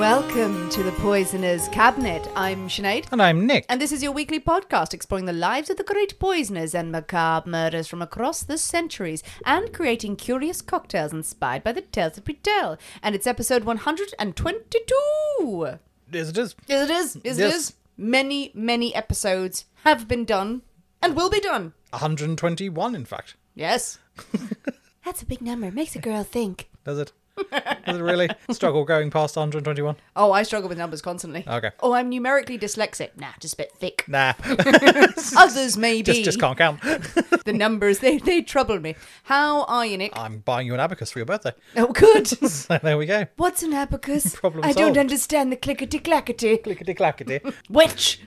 Welcome to the Poisoner's Cabinet. I'm Sinead. And I'm Nick. And this is your weekly podcast exploring the lives of the great poisoners and macabre murders from across the centuries and creating curious cocktails inspired by the tales that we tell. And it's episode 122. Yes, it is. Yes, it is. Yes, it Yes. is. Many, many episodes have been done and will be done. 121, in fact. Yes. That's a big number. Makes a girl think. Does it? Does it really struggle going past 121? Oh, I struggle with numbers constantly. Okay. Oh, I'm numerically dyslexic. Nah, just a bit thick. Nah, Others may be. just just can't count. the numbers they they trouble me. How are you, Nick? I'm buying you an abacus for your birthday. oh, good. So there we go. What's an abacus? Problem I don't understand the clickety clackety. Clickety clackety. Which?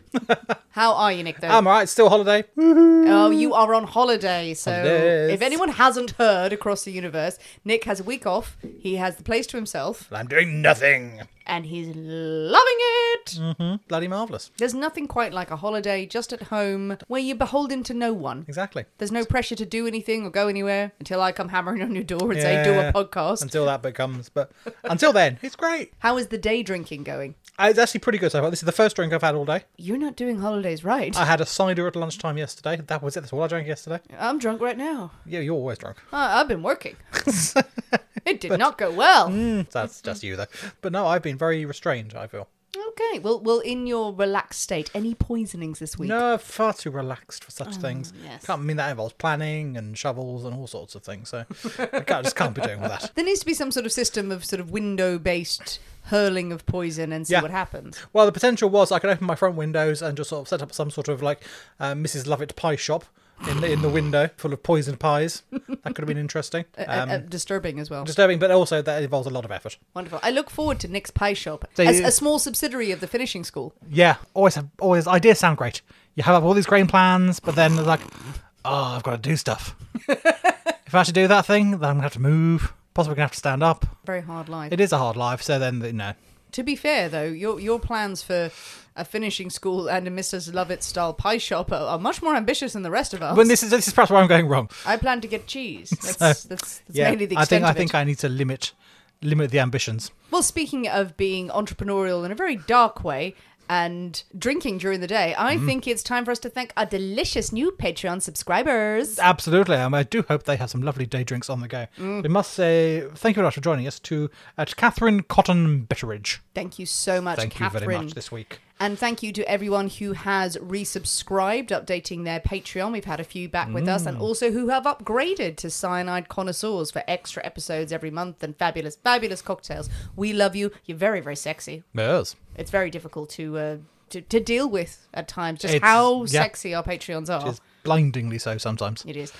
How are you, Nick? Though. I'm alright. Still holiday. oh, you are on holiday. So Holidays. if anyone hasn't heard across the universe, Nick has a week off. He has the place to himself, I'm doing nothing. And he's loving it. Bloody marvelous. There's nothing quite like a holiday just at home where you're beholden to no one. Exactly. There's no pressure to do anything or go anywhere until I come hammering on your door and say, do a podcast. Until that becomes, but until then, it's great. How is the day drinking going? Uh, It's actually pretty good so far. This is the first drink I've had all day. You're not doing holidays right. I had a cider at lunchtime yesterday. That was it. That's all I drank yesterday. I'm drunk right now. Yeah, you're always drunk. Uh, I've been working. it did not go well. That's just you though. But no, I've been very restrained. I feel. Okay, well, well, in your relaxed state, any poisonings this week? No, far too relaxed for such things. Oh, yes. Can't I mean that involves planning and shovels and all sorts of things. So I can't, just can't be doing all that. There needs to be some sort of system of sort of window-based hurling of poison and see Yeah. what happens. Well, the potential was I could open my front windows and just sort of set up some sort of like uh, Mrs. Lovett pie shop in the in the window full of poisoned pies. That could have been interesting. Uh, Um, uh, disturbing as well. disturbing, but also that involves a lot of effort. Wonderful. I look forward to Nick's Pie Shop, So as you- a small subsidiary of the finishing school. Yeah, always have always ideas sound great. You have all these great plans, but then it's like, oh, I've got to do stuff. if I have to do that thing, then I'm gonna have to move. Possibly gonna have to stand up. Very hard life. It is a hard life, so then you know. To be fair, though, your your plans for a finishing school and a Mrs. Lovett style pie shop are, are much more ambitious than the rest of us. When this is this is perhaps where I'm going wrong. I plan to get cheese. That's So, that's, that's yeah, mainly the I extent think I think. I need to limit limit the ambitions. Well, speaking of being entrepreneurial in a very dark way and drinking during the day, I Mm-hmm. think it's time for us to thank our delicious new Patreon subscribers. Absolutely, um, I do hope they have some lovely day drinks on the go. Mm. We must say thank you very much for joining us to at Catherine Cotton Betteridge. Thank you so much, Thank Catherine. you very much this week. And thank you to everyone who has resubscribed, updating their Patreon. We've had a few back with Mm. us, and also who have upgraded to Cyanide Connoisseurs for extra episodes every month and fabulous, fabulous cocktails. We love you. You're very, very sexy. Yes. It's very difficult to uh, to, to deal with at times. Just It's- how yeah. sexy our Patreons are. It's blindingly so sometimes. It is.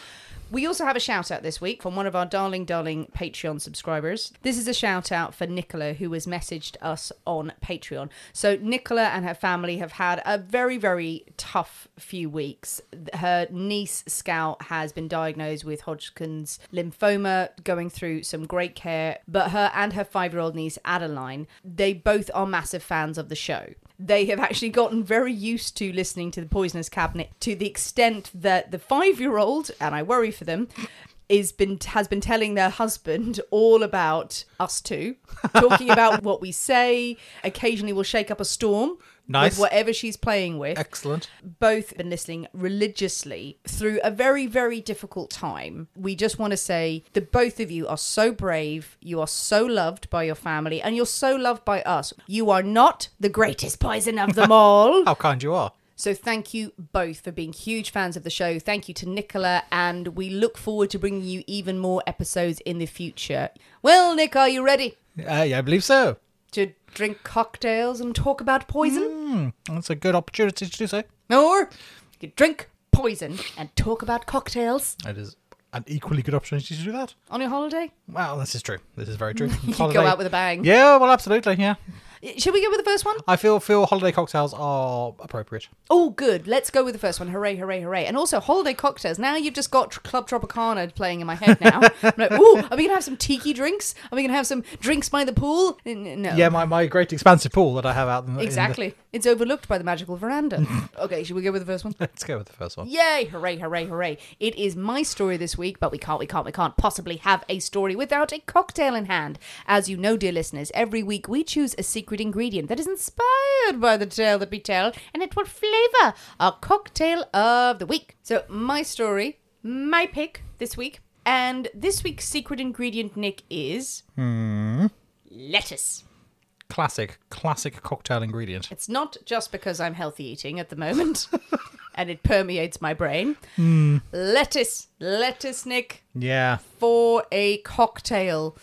We also have a shout out this week from one of our darling, darling Patreon subscribers. This is a shout out for Nicola, who has messaged us on Patreon. So, Nicola and her family have had a very, very tough few weeks. Her niece, Scout, has been diagnosed with Hodgkin's lymphoma, going through some great care. But her and her five year old niece, Adeline, they both are massive fans of the show they have actually gotten very used to listening to the Poisoners' Cabinet to the extent that the five year old, and I worry for them, is been has been telling their husband all about us two, talking about what we say. Occasionally, we'll shake up a storm Nice. with whatever she's playing with. Excellent. Both been listening religiously through a very very difficult time. We just want to say that both of you are so brave. You are so loved by your family, and you're so loved by us. You are not the greatest poison of them all. How kind you are. So thank you both for being huge fans of the show. Thank you to Nicola, and we look forward to bringing you even more episodes in the future. Well, Nick, are you ready Uh, yeah, I believe so. To drink cocktails and talk about poison? Hmm, that's a good opportunity to do so. Or you drink poison and talk about cocktails It is an equally good opportunity to do that. on your holiday? Well, this is true. This is very true. You go out with a bang. Yeah, well, absolutely. Yeah, Should we go with the first one? I feel feel holiday cocktails are appropriate. Oh, good. Let's go with the first one. Hooray, hooray, hooray. And also, holiday cocktails. Now you've just got Club Tropicana playing in my head now. I'm like, ooh, are we going to have some tiki drinks? Are we going to have some drinks by the pool? No. Yeah, my, my great expansive pool that I have out in the, in the- Exactly. It's overlooked by the magical veranda. okay, should we go with the first one? let's go with the first one. Yay! Hooray, hooray, hooray. It is my story this week, but we can't, we can't, we can't possibly have a story without a cocktail in hand. As you know, dear listeners, every week we choose a secret ingredient that is inspired by the tale that we tell, and it will flavor our cocktail of the week. So, my story, my pick this week, and this week's secret ingredient, Nick, is hmm. lettuce. Classic, classic cocktail ingredient. It's not just because I'm healthy eating at the moment and it permeates my brain. Hmm. Lettuce, lettuce, Nick, Yeah, for a cocktail.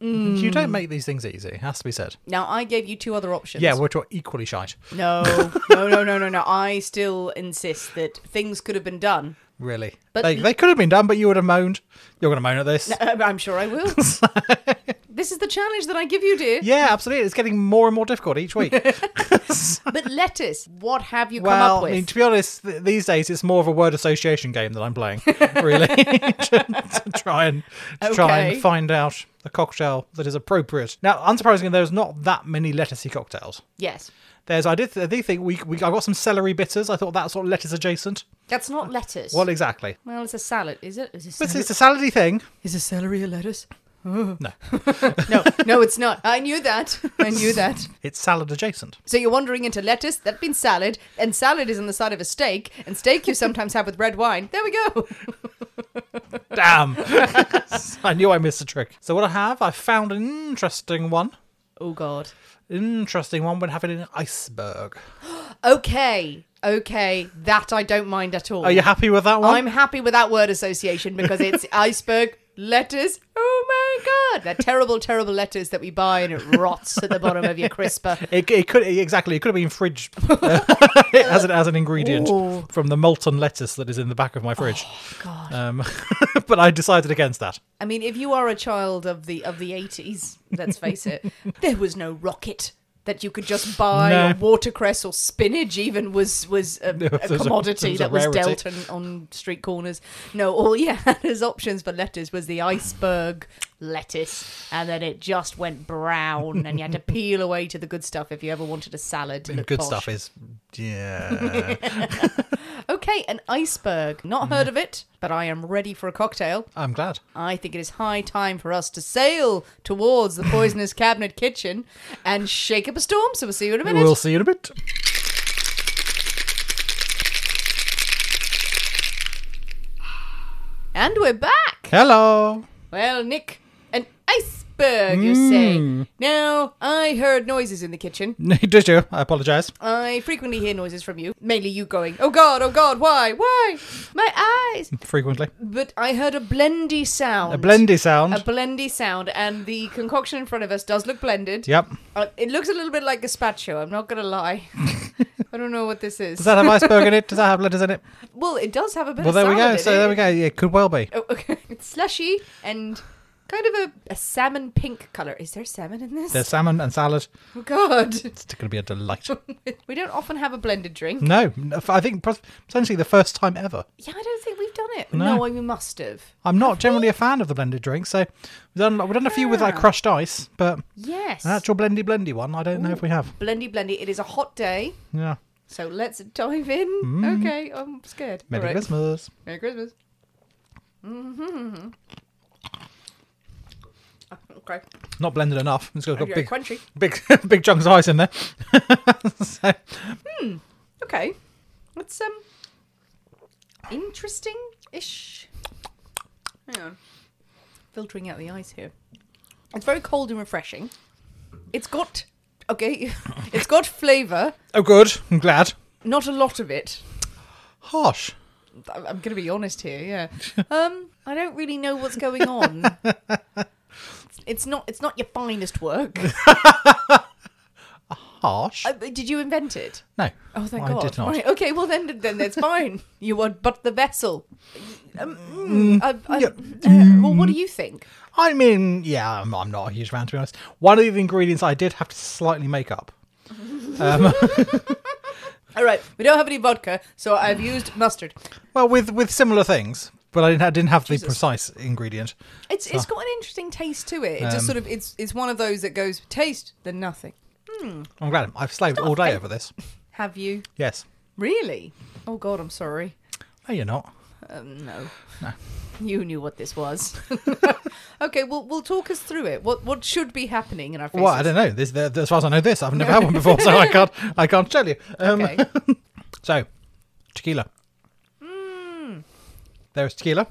You don't make these things easy. It has to be said. Now, I gave you two other options. Yeah, which are equally shite. No, no, no, no, no, no. I still insist that things could have been done. Really, But- they, they could have been done, but you would have moaned. You're going to moan at this. Uh, I'm sure I will. this is the challenge that I give you, dear. Yeah, absolutely. It's getting more and more difficult each week. But lettuce, what have you come up with? I mean, to be honest, th- these days it's more of a word association game that I'm playing, really, to, to try and to try and find out the cocktail that is appropriate. Now, unsurprisingly, there's not that many lettucey cocktails. yes. There's, I did, I did think we, we, I got some celery bitters. I thought that's sort of lettuce adjacent. That's not lettuce. Well, exactly. well, it's a salad, is it? Is, it But salad? it's a salady thing. is a celery a lettuce? No, No, no, it's not. I knew that. I knew that. it's salad adjacent. So you're wandering into lettuce, that'd been salad, and salad is on the side of a steak, and steak you sometimes have with red wine. There we go. Damn. I knew I missed a trick. So what I have, I found an interesting one. Oh God. Interesting one when having an iceberg. Okay, okay, that I don't mind at all. Are you happy with that one? I'm happy with that word association because it's iceberg lettuce. Oh my God, that terrible, terrible lettuce that we buy and it rots at the bottom of your crisper. It, it could exactly. It could have been fridge as an as an ingredient Ooh. from the molten lettuce that is in the back of my fridge. God. Um, but I decided against that. I mean, if you are a child of the of the eighties, let's face it, there was no rocket that you could just buy, No. or watercress or spinach even was was a, a a- commodity a that was dealt on, on street corners. No, all you had as options for lettuce was the iceberg lettuce, and then it just went brown, and you had to peel away to the good stuff if you ever wanted a salad. Good posh. stuff is yeah. Okay, an iceberg. Not mm. heard of it, but I am ready for a cocktail. I'm glad. I think it is high time for us to sail towards the poisonous cabinet kitchen and shake up a storm. So we'll see you in a minute. We'll see you in a bit. And we're back. Hello. Well, Nick, an iceberg, you say. Now, I heard noises in the kitchen. Did you? I apologise. I frequently hear noises from you, mainly you going, "Oh God, oh God, why, why, my eyes?" Frequently. But I heard a blendy sound. A blendy sound. A blendy sound, and the concoction in front of us does look blended. yep. Uh, it looks a little bit like gazpacho. I'm not gonna lie. I don't know what this is. Does that have iceberg in it? Does that have letters in it? well, it does have a bit Well, of there we go. So there we go. Yeah, it could well be. Oh, okay. It's slushy and kind of a, a salmon pink color. Is there salmon in this? There's salmon and salad. Oh God. It's going to be a delight. we don't often have a blended drink. no, I think potentially the first time ever. Yeah, I don't think we've done it. No. No, we must have. I'm not generally a fan of the blended drink, so we've done we've done a few with like crushed ice, but Yes. an actual blendy blendy one, I don't know if we have. Blendy, blendy. It is a hot day, Yeah. so let's dive in. Okay, I'm scared. Mm. Merry right. Christmas. Merry Christmas. Okay. Not blended enough. It's got, got big, crunchy. big, big chunks of ice in there. so, Okay. It's um interesting ish. Hang on. Filtering out the ice here. It's very cold and refreshing. It's got okay. It's got flavour. oh, good. I'm glad. Not a lot of it. Harsh. I'm going to be honest here. Yeah. Um, I don't really know what's going on. It's not. It's not your finest work. Harsh. Uh, did you invent it? no. Oh, thank I God. did not. Right, okay, well then, then that's fine. You are but the vessel. Um, mm, I- I- uh, well, what do you think? I mean, yeah, I'm, I'm not a huge fan to be honest. One of the ingredients I did have to slightly make up. All right, we don't have any vodka, so I've used mustard. Well, with with similar things, but I didn't have, didn't have the precise ingredient. It's it's got an interesting taste to it. It just Um, sort of it's it's one of those that goes taste then nothing. I'm glad. I've slaved all day over this. Have you Yes. really? Oh God, I'm sorry. No, you're not. Um, no. You knew what this was. okay, well, we'll talk us through it. What what should be happening in our faces? Well, I don't know. This, the, as far as I know, this I've never had one before, so I can't. I can't tell you. Um, Okay. So, tequila. There's tequila.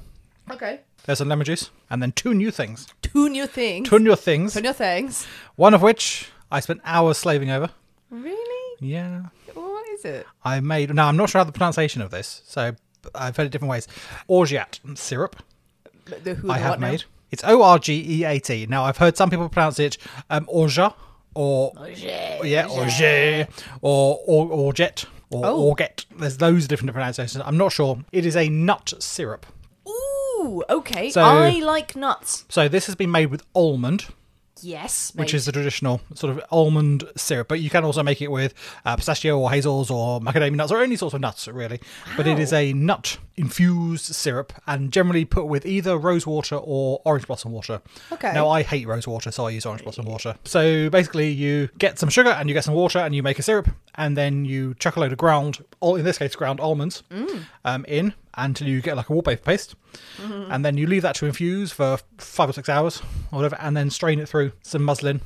okay. There's some lemon juice, and then two new things. Two new things. Two new things. Two new things. One of which I spent hours slaving over. Really? Yeah. What is it? I made. Now I'm not sure how the pronunciation of this, so I've heard it different ways. Orgeat syrup. The who I have what now? made. It's O R G E A T. Now I've heard some people pronounce it um, orgeat or yeah orgeat or or orgeat or Oh. orget. There's those different pronunciations. I'm not sure. It is a nut syrup. Ooh, okay. So- I like nuts. So this has been made with almond. Yes, which is the traditional sort of almond syrup. But you can also make it with uh, pistachio or hazels or macadamia nuts or any sorts of nuts, really. But it is a nut infused syrup and generally put with either rose water or orange blossom water. Okay. Now, I hate rose water, so I use orange blossom water. So basically, you get some sugar and you get some water and you make a syrup, and then you chuck a load of ground, in this case, ground almonds, um, in until you get like a wallpaper paste. And then you leave that to infuse for five or six hours or whatever, and then strain it through some muslin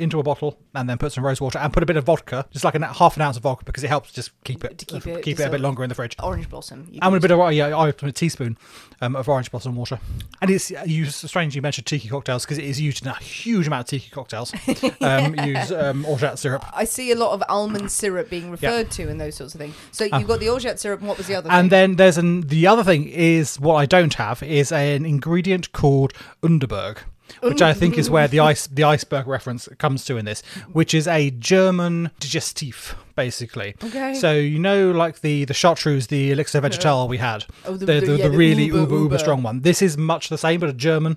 into a bottle, and then put some rose water and put a bit of vodka, just like a half an ounce of vodka, because it helps just keep it To keep it- keep it a bit longer in the fridge. Orange blossom. You And a bit of yeah, I a teaspoon um, of orange blossom water, and it's you strangely mentioned tiki cocktails because it is used in a huge amount of tiki cocktails. um, use um, orgeat syrup, I see a lot of almond syrup being referred to and those sorts of things. So you've got the orgeat syrup, and what was the other? Ah. and thing? then there's an the other thing is what I don't have is an ingredient called Underberg. Which I think is where the ice the iceberg reference comes to in this, which is a German digestif, basically. Okay. So you know, like the the chartreuse, the elixir vegetal we had, Oh, the- the, the- yeah, the really uber, uber uber uber. strong one. This is much the same, but a German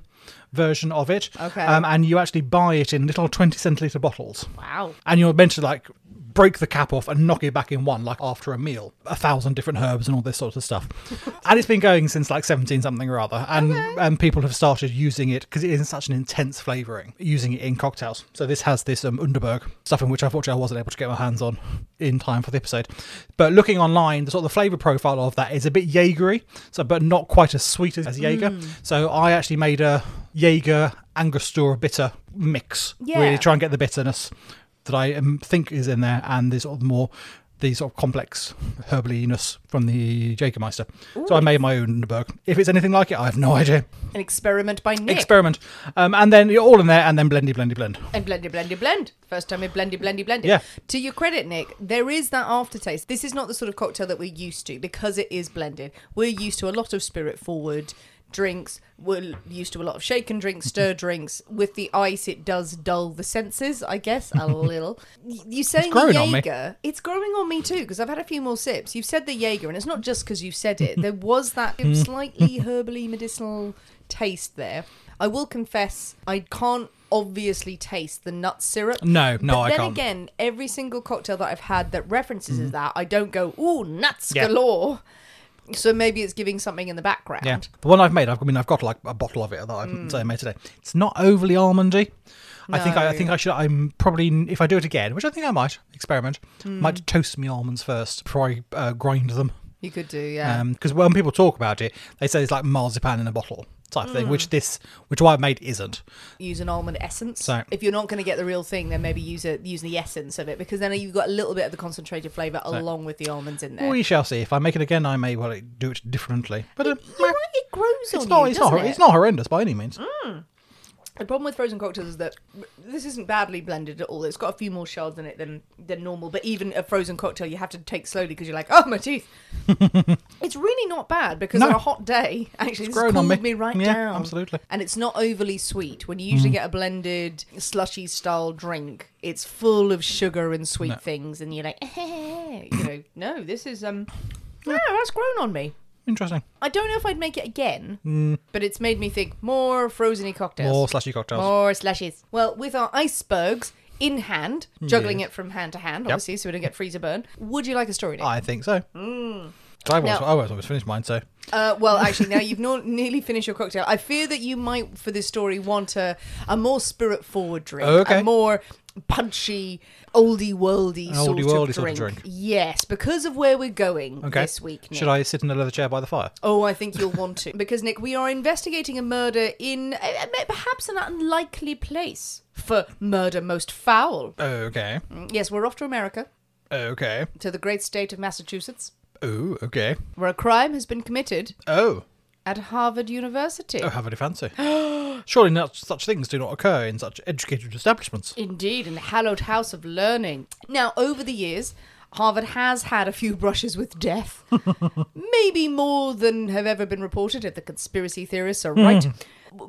version of it. Okay. Um, and you actually buy it in little twenty centiliter bottles wow. and you're meant to like break the cap off and knock it back in one like after a meal. A thousand different herbs and all this sort of stuff. And it's been going since like 17 something or other. And and people have started using it because it is such an intense flavoring using it in cocktails. So this has this um, underberg stuff in which unfortunately i wasn't able to get my hands on in time for the episode. But looking online the sort of the flavor profile of that is a bit jaegery so but not quite as sweet as, as jaeger. Mm. so i actually made a jaeger angostura bitter mix. Yeah. really try and get the bitterness that I think is in there, and the sort of more the sort of complex herbaliness from the Jägermeister. So I made my own Underberg. If it's anything like it, I have no idea. An experiment by Nick. Experiment, um, and then you're all in there, and then blendy, blendy, blend. and blendy, blendy, blend. First time in blendy, blendy, blend. Yeah. To your credit, Nick, there is that aftertaste. This is not the sort of cocktail that we're used to because it is blended. We're used to a lot of spirit forward drinks. We're used to a lot of shaken drinks, stir drinks. With the ice, it does dull the senses, I guess, a little. You saying the growing. Jaeger? It's growing on me too because I've had a few more sips. You've said the Jaeger, and it's not just because you said it. There was that hmm. slightly herbally medicinal taste there. I will confess, I can't obviously taste the nut syrup. No, no, but I then can't. again, every single cocktail that I've had that references hmm. that, I don't go, ooh, nuts Yeah. galore. So maybe it's giving something in the background. Yeah, the one I've made, I've, I mean, I've got like a bottle of it that I've mm. I made today. It's not overly almondy. I think I, I think I should. I'm probably if I do it again, which I think I might experiment. Mm. Might toast me almonds first before I uh, grind them You could do, yeah. Um, because when people talk about it, they say it's like marzipan in a bottle type thing, Mm. which this, which I've made isn't. use an almond essence. So- if you're not going to get the real thing, then maybe use it use the essence of it because then you've got a little bit of the concentrated flavour along with the almonds in there. We shall see. If I make it again, I may well do it differently. But uh, You're right, it grows it's on not. you, It's not. doesn't It's not horrendous by any means. The problem with frozen cocktails is that this isn't badly blended at all. It's got a few more shards in it than than normal. But even a frozen cocktail, you have to take slowly because you're like, oh my teeth. it's really not bad because No. on a hot day, actually, has grown on cooled me. me. right Yeah, down. absolutely. And it's not overly sweet. When you usually Mm. get a blended slushy style drink, it's full of sugar and sweet things, and you're like, you know, no, this is um, no, that's grown on me. Interesting. I don't know if I'd make it again, hmm. but it's made me think more frozeny cocktails. More slushy cocktails. More slushies. Well, with our icebergs in hand, hmm, juggling it from hand to hand, obviously, so we don't get freezer burn. Would you like a story? Nick? I think so. Hmm. I was, Now- I was almost finished mine, so Uh, well, actually, now you've no- nearly finished your cocktail. I fear that you might, for this story, want a, a more spirit forward drink, Okay. a more punchy, oldie worldy sort, oldie worldy sort of drink. Yes, because of where we're going okay. this week. Nick. Should I sit in a leather chair by the fire? Oh, I think you'll want to. Because, Nick, we are investigating a murder in uh, uh, perhaps an unlikely place for murder most foul. Okay. Yes, we're off to America, Okay. to the great state of Massachusetts, Oh, okay. where a crime has been committed Oh. at Harvard University. Oh, how very fancy. Surely not such things do not occur in such educated establishments. Indeed, in the hallowed house of learning. Now, over the years, Harvard has had a few brushes with death. Maybe more than have ever been reported if the conspiracy theorists are hmm. right.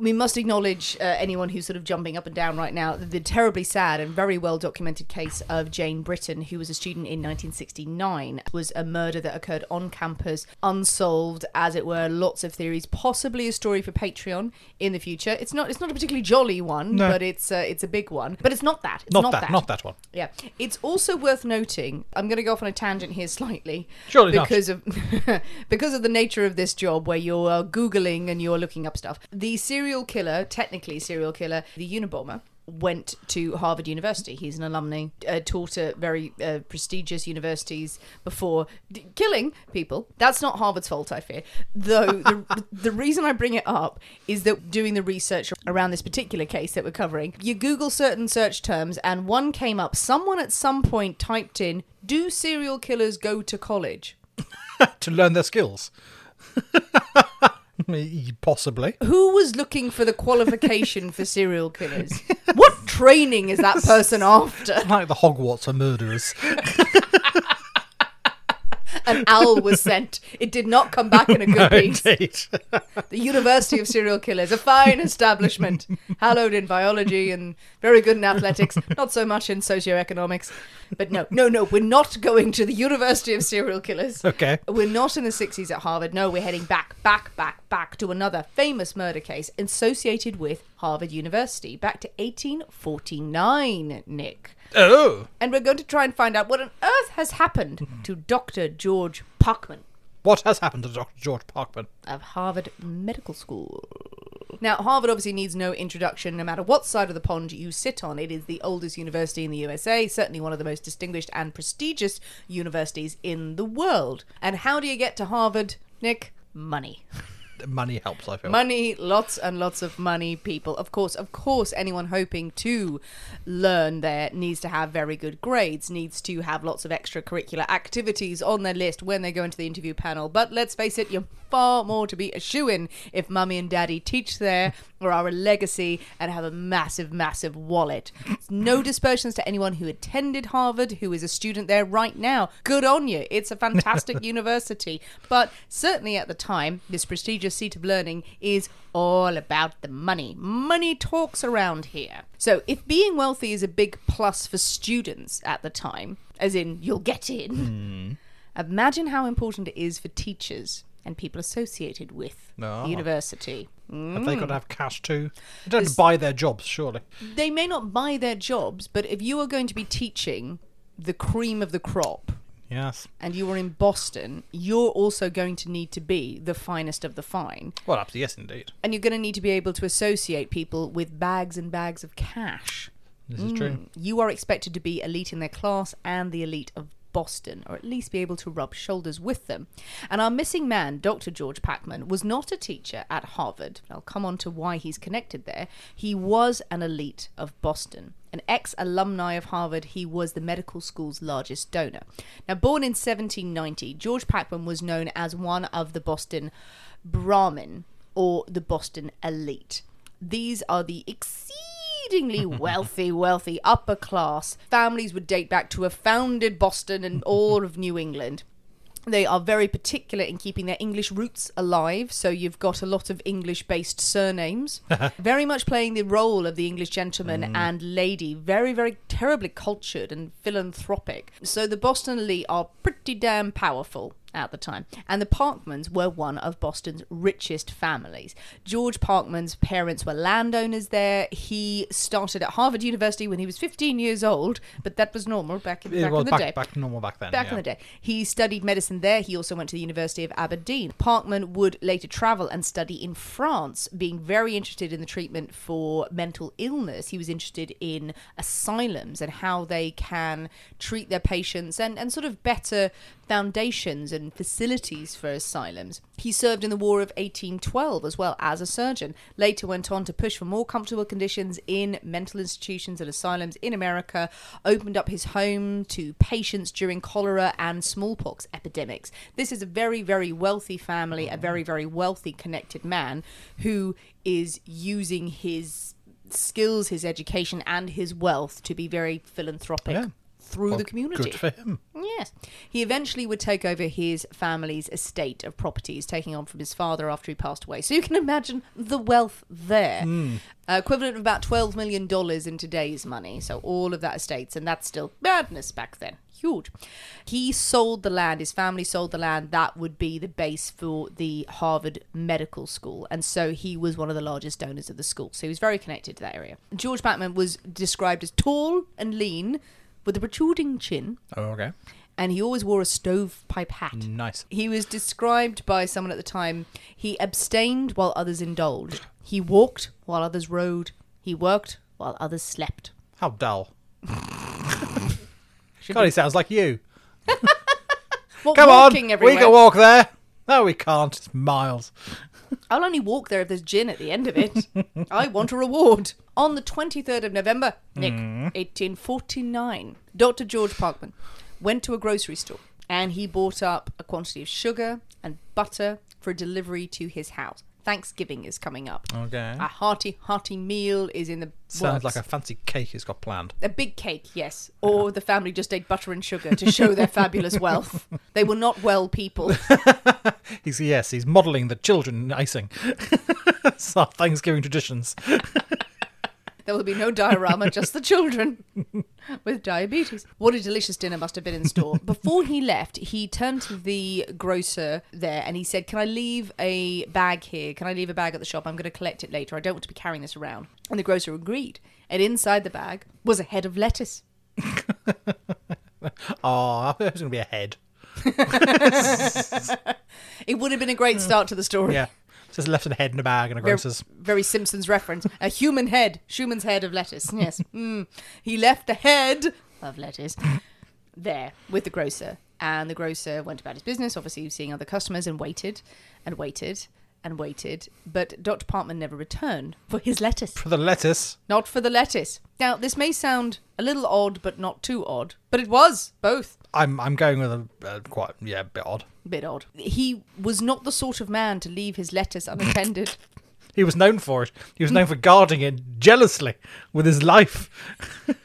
We must acknowledge uh, anyone who's sort of jumping up and down right now the terribly sad and very well documented case of Jane Britton, who was a student in 1969. It was a murder that occurred on campus, unsolved, as it were. Lots of theories, possibly a story for Patreon in the future. It's not. It's not a particularly jolly one, No. but it's uh, it's a big one. But it's not that. It's Not, that, Not that one. yeah, it's also worth noting. I'm going to go off on a tangent here slightly, Surely not. because of because of the nature of this job, where you're uh, googling and you're looking up stuff. The serial killer, technically serial killer, the Unabomber, went to Harvard University. He's an alumni, uh, taught at very uh, prestigious universities before d- killing people. That's not Harvard's fault, I fear. Though the, the reason I bring it up is that doing the research around this particular case that we're covering, you Google certain search terms, and one came up. Someone at some point typed in, "Do serial killers go to college?" To learn their skills. Possibly. Who was looking for the qualification for serial killers? What training is that person after? Like the Hogwarts of murderers. An owl was sent. It did not come back in a good piece. The University of Serial Killers, a fine establishment, hallowed in biology and very good in athletics, not so much in socioeconomics. But no, no, no, we're not going to the University of Serial Killers. Okay. We're not in the 60s at Harvard. No, we're heading back, back, back, back to another famous murder case associated with Harvard University, back to 1849, Nick. Oh. And we're going to try and find out what on earth has happened to Dr. George Parkman What has happened to Dr. George Parkman? of Harvard Medical School. Now, Harvard obviously needs no introduction, no matter what side of the pond you sit on. It is the oldest university in the USA, certainly one of the most distinguished and prestigious universities in the world. And how do you get to Harvard, Nick? Money. Money helps, I feel. Money, lots and lots of money, people. Of course, of course, anyone hoping to learn there needs to have very good grades, needs to have lots of extracurricular activities on their list when they go into the interview panel. But let's face it, you're far more to be a shoe in if mummy and daddy teach there or are a legacy and have a massive, massive wallet. No dispersions to anyone who attended Harvard, who is a student there right now. Good on you. It's a fantastic university. But certainly at the time, this prestigious seat of learning is all about the money. Money talks around here. So if being wealthy is a big plus for students at the time, as in you'll get in, imagine how important it is for teachers and people associated with Ah. the university. Have they got to have cash too? They don't have to buy their jobs, surely. They may not buy their jobs, but if you are going to be teaching the cream of the crop Yes. and you are in Boston, you're also going to need to be the finest of the fine. Well, absolutely, yes, indeed. And you're going to need to be able to associate people with bags and bags of cash. This is true. Mm. You are expected to be elite in their class and the elite of Boston, or at least be able to rub shoulders with them. And our missing man, Dr. George Parkman, was not a teacher at Harvard. I'll come on to why he's connected there. He was an elite of Boston. An ex alumni of Harvard, he was the medical school's largest donor. Now, born in 1790, George Parkman was known as one of the Boston Brahmin or the Boston elite. These are the exceedingly wealthy, wealthy upper class families would date back to a founded Boston and all of New England. They are very particular in keeping their English roots alive, so you've got a lot of English based surnames. very much playing the role of the English gentleman mm. and lady, very, very terribly cultured and philanthropic. So the Boston elite are pretty damn powerful at the time. And the Parkmans were one of Boston's richest families. George Parkman's parents were landowners there. He started at Harvard University when he was 15 years old, but that was normal back in, back in the back, day. back normal back then. Back yeah. in the day. He studied medicine there. He also went to the University of Aberdeen. Parkman would later travel and study in France, being very interested in the treatment for mental illness. He was interested in asylums and how they can treat their patients and, and sort of better foundations and facilities for asylums. He served in the War of 1812 as well as a surgeon. Later went on to push for more comfortable conditions in mental institutions and asylums in America, opened up his home to patients during cholera and smallpox epidemics. This is a very, very wealthy family, a very, very wealthy, connected man who is using his skills, his education, and his wealth to be very philanthropic Yeah. Through Well, the community. Good for him. Yes. He eventually would take over his family's estate of properties, taking on from his father after he passed away. So you can imagine the wealth there. Uh, equivalent of about $12 million in today's money. So all of that estates, and that's still madness back then. Huge. He sold the land, his family sold the land. That would be the base for the Harvard Medical School. And so he was one of the largest donors of the school. So he was very connected to that area. George Parkman was described as tall and lean with a protruding chin Oh, okay. and he always wore a stovepipe hat. Nice. He was described by someone at the time. He abstained while others indulged. He walked while others rode. He worked while others slept. How dull. God, he sounds like you. What, Come walking on, everywhere. we can walk there. No, we can't. It's miles. I'll only walk there if there's gin at the end of it. I want a reward. On the 23rd of November, Nick, mm. 1849, Dr. George Parkman went to a grocery store and he bought up a quantity of sugar and butter for delivery to his house. Thanksgiving is coming up. Okay. A hearty, hearty meal is in the Sounds works. like a fancy cake he's got planned. A big cake, yes. Or the family just ate butter and sugar to show their fabulous wealth. They were not well people. He's yes, he's modelling the children in icing. it's our Thanksgiving traditions. There will be no diorama, just the children with diabetes. What a delicious dinner must have been in store. Before he left, he turned to the grocer there and he said, Can I leave a bag here? Can I leave a bag at the shop? I'm going to collect it later. I don't want to be carrying this around. And the grocer agreed. And inside the bag was a head of lettuce. Oh, I thought it was going to be a head. It would have been a great start to the story. Yeah. Just left a head in a bag in a grocer's. very Simpsons reference. A human head. Schumann's head of lettuce. Yes. Mm. He left the head of lettuce there with the grocer. And the grocer went about his business, obviously seeing other customers, and waited and waited and waited. But Dr. Parkman never returned for his lettuce. For the lettuce. Not for the lettuce. Now, this may sound a little odd, but not too odd. But it was both. I'm I'm going with a uh, quite yeah, a bit odd. Bit odd. He was not the sort of man to leave his letters unattended. He was known for it. He was known for guarding it jealously with his life.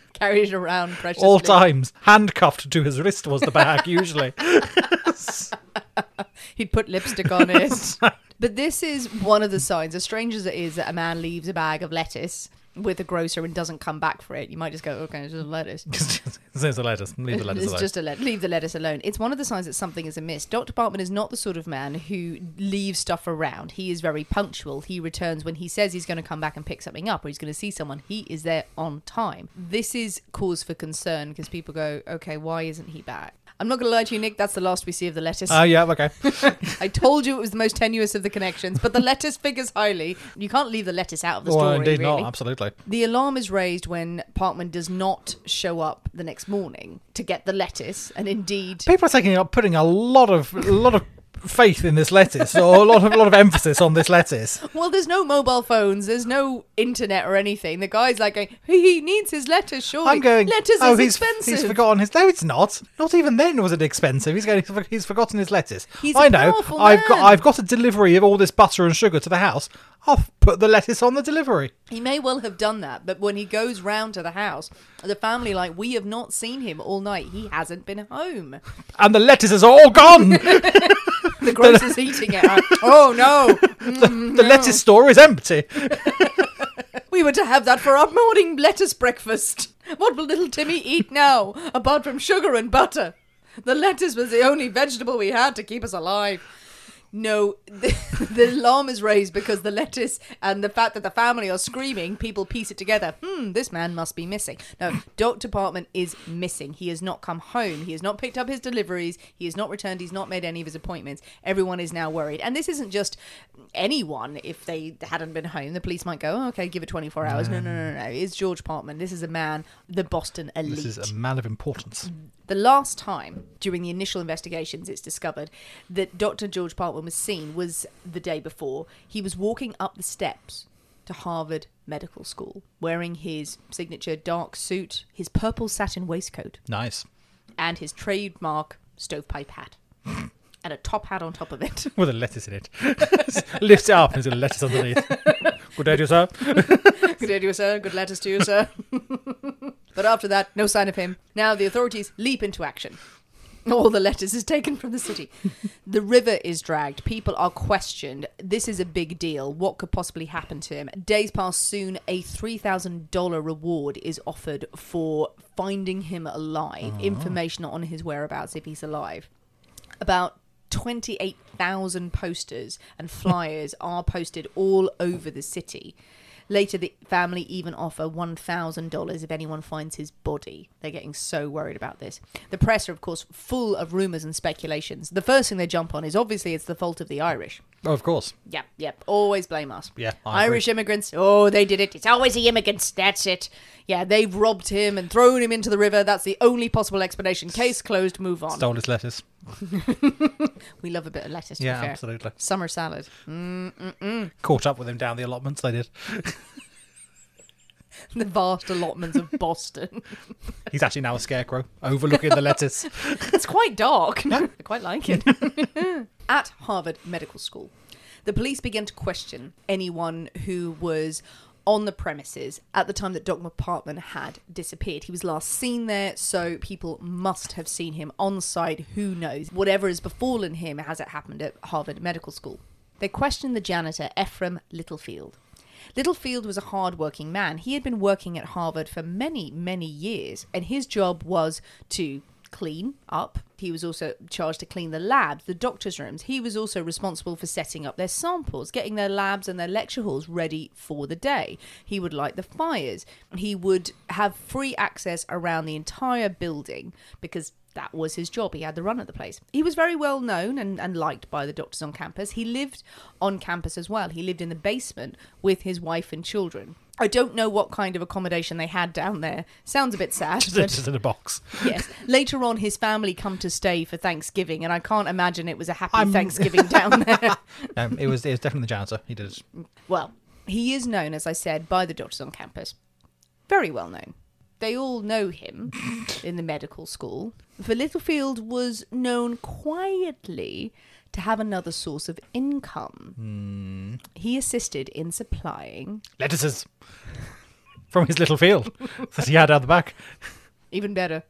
Carried it around preciously. All times. Handcuffed to his wrist was the bag usually. He'd put lipstick on it. but this is one of the signs, as strange as it is, that a man leaves a bag of lettuce with a grocer and doesn't come back for it. You might just go, okay, it's just lettuce. There's a lettuce. Leave the lettuce it's alone. just a let- leave the lettuce alone. It's one of the signs that something is amiss. Dr. Parkman is not the sort of man who leaves stuff around. He is very punctual. He returns when he says he's going to come back and pick something up or he's going to see someone. He is there on time. This is cause for concern because people go, okay, why isn't he back? I'm not going to lie to you, Nick. That's the last we see of the lettuce. Oh, yeah, okay. I told you it was the most tenuous of the connections, but the lettuce figures highly. You can't leave the lettuce out of the well, story. indeed really. not, absolutely. The alarm is raised when Parkman does not show up the next morning to get the lettuce, and indeed, People are taking up, putting a lot of, a lot of faith in this lettuce, or a lot of, a lot of emphasis on this lettuce. well, there's no mobile phones, there's no internet or anything. The guy's like, going, he needs his lettuce. Surely, I'm going. lettuce oh, is he's, expensive. he's forgotten his. No, it's not. Not even then was it expensive. He's going. He's forgotten his lettuce. He's I know. I've got. I've got a delivery of all this butter and sugar to the house. I'll put the lettuce on the delivery. He may well have done that, but when he goes round to the house, the family like, we have not seen him all night. He hasn't been home. And the lettuces are all gone. The grocer's eating it. Uh, oh no! the lettuce store is empty. We were to have that for our morning lettuce breakfast. What will little Timmy eat now, apart from sugar and butter? The lettuce was the only vegetable we had to keep us alive. No, the, the alarm is raised because the lettuce and the fact that the family are screaming, people piece it together. Hmm, this man must be missing. No, Dr. Parkman is missing. He has not come home. He has not picked up his deliveries. He has not returned. He's not made any of his appointments. Everyone is now worried. And this isn't just anyone. If they hadn't been home, the police might go, oh, okay, give it 24 hours. No, no, no, no, no. It's George Parkman. This is a man, the Boston elite. This is a man of importance. The last time during the initial investigations it's discovered that Dr. George Parkman was seen was the day before. He was walking up the steps to Harvard Medical School wearing his signature dark suit, his purple satin waistcoat, Nice. and his trademark stovepipe hat. and a top hat on top of it. With a lettuce in it. Lifts it up and there's a lettuce underneath. Good day to you, sir. Good day to you, sir. Good letters to you, sir. But after that, no sign of him. Now the authorities leap into action. All the letters is taken from the city. the river is dragged. People are questioned. This is a big deal. What could possibly happen to him? Days pass soon. A $3,000 reward is offered for finding him alive. Information on his whereabouts if he's alive. About 28,000 posters and flyers are posted all over the city. Later, the family even offer $1,000 if anyone finds his body. They're getting so worried about this. The press are, of course, full of rumours and speculations. The first thing they jump on is obviously it's the fault of the Irish. Oh, of course. Yep, yep. Always blame us. Yeah, I agree. Irish immigrants. Oh, they did it. It's always the immigrants. That's it. Yeah, they've robbed him and thrown him into the river. That's the only possible explanation. Case closed. Move on. Stole his lettuce. We love a bit of lettuce. To Yeah, absolutely. Summer salad. Mm, mm, mm. Caught up with him down the allotments, they did. the vast allotments of Boston. He's actually now a scarecrow, overlooking the lettuce. it's quite dark. I quite like it. At Harvard Medical School, the police began to question anyone who was on the premises at the time that Dr. Parkman had disappeared. He was last seen there, so people must have seen him on site. Who knows? Whatever has befallen him has it happened at Harvard Medical School. They questioned the janitor, Ephraim Littlefield. Littlefield was a hard-working man. He had been working at Harvard for many, many years, and his job was to clean up. He was also charged to clean the labs, the doctors' rooms. He was also responsible for setting up their samples, getting their labs and their lecture halls ready for the day. He would light the fires. He would have free access around the entire building because that was his job. He had the run of the place. He was very well known and, and liked by the doctors on campus. He lived on campus as well. He lived in the basement with his wife and children. I don't know what kind of accommodation they had down there. Sounds a bit sad. Just, but just in a box. yes. Later on, his family come to stay for Thanksgiving, and I can't imagine it was a happy I'm- Thanksgiving down there. Um, it was it was definitely the janitor. He did. Well, he is known, as I said, by the doctors on campus. Very well known. They all know him in the medical school. For Littlefield was known quietly to have another source of income. Hmm. He assisted in supplying, Lettuces from his little field that he had out the back. even better,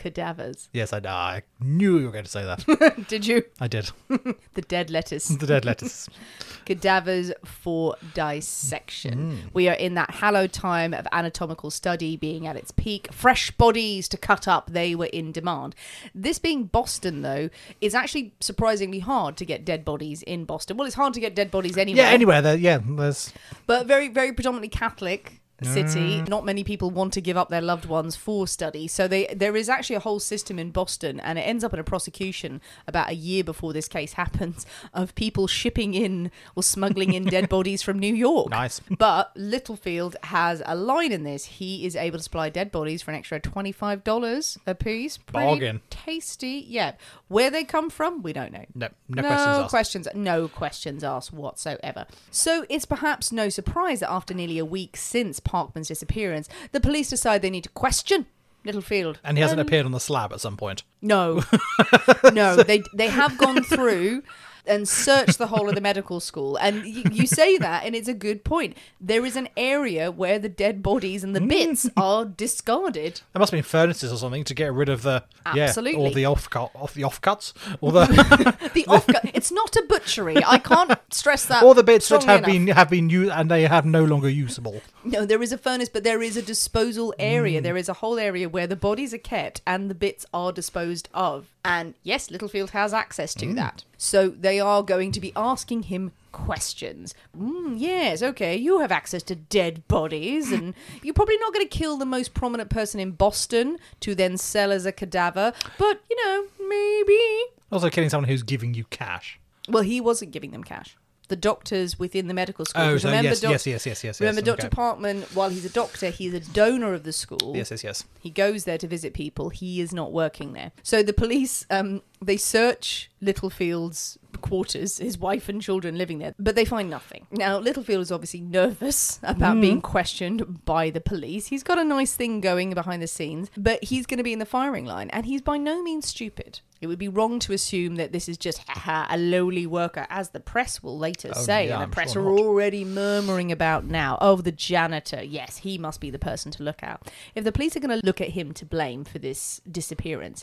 cadavers. Yes, I, I knew you were going to say that. Did you? I did. The dead lettuce. The dead lettuce. cadavers for dissection. Mm. We are in that hallowed time of anatomical study being at its peak. Fresh bodies to cut up, they were in demand. This being Boston, though, is actually surprisingly hard to get dead bodies in Boston. Well, it's hard to get dead bodies anywhere. Yeah, anywhere there. Yeah, there's But very, very predominantly Catholic. City. Ah. Not many people want to give up their loved ones for study. So they there is actually a whole system in Boston and it ends up in a prosecution about a year before this case happens of people shipping in or smuggling in dead bodies from New York. Nice. But Littlefield has a line in this. He is able to supply dead bodies for an extra $25 a piece. Pretty Bargain. Tasty. Yeah. Where they come from, we don't know. No, no questions asked. questions, no questions asked whatsoever. So it's perhaps no surprise that after nearly a week since Parkman's disappearance, the police decide they need to question Littlefield. And he hasn't um, appeared on the slab at some point. No, no, they they have gone through and search the whole of the medical school. And you, you say that, and it's a good point. There is an area where the dead bodies and the mm. bits are discarded. There must have been furnaces or something to get rid of the yeah, Absolutely. all the off cut, off the offcuts, all the The off it's not a butchery. I can't stress that. all the bits that have enough. been have been used and they have no longer usable. No, there is a furnace, but there is a disposal area. Mm. There is a whole area where the bodies are kept and the bits are disposed of. And yes, Littlefield has access to that. So they are going to be asking him questions. Mm, yes, okay, you have access to dead bodies, and you're probably not going to kill the most prominent person in Boston to then sell as a cadaver, but you know, maybe. Also, killing someone who's giving you cash. Well, he wasn't giving them cash. The doctors within the medical school. Oh, so remember yes, doc- yes, yes, yes, yes, Remember, yes, Dr. okay. Parkman, while he's a doctor, he's a donor of the school. Yes, yes, yes. He goes there to visit people. He is not working there. So the police, um, they search Littlefield's quarters, his wife and children living there, but they find nothing. Now, Littlefield is obviously nervous about being questioned by the police. He's got a nice thing going behind the scenes, but he's going to be in the firing line, and he's by no means stupid. It would be wrong to assume that this is just haha, a lowly worker, as the press will later Oh, say, yeah, and I'm the press sure are not. already murmuring about now. Oh, the janitor. Yes, he must be the person to look at. If the police are going to look at him to blame for this disappearance,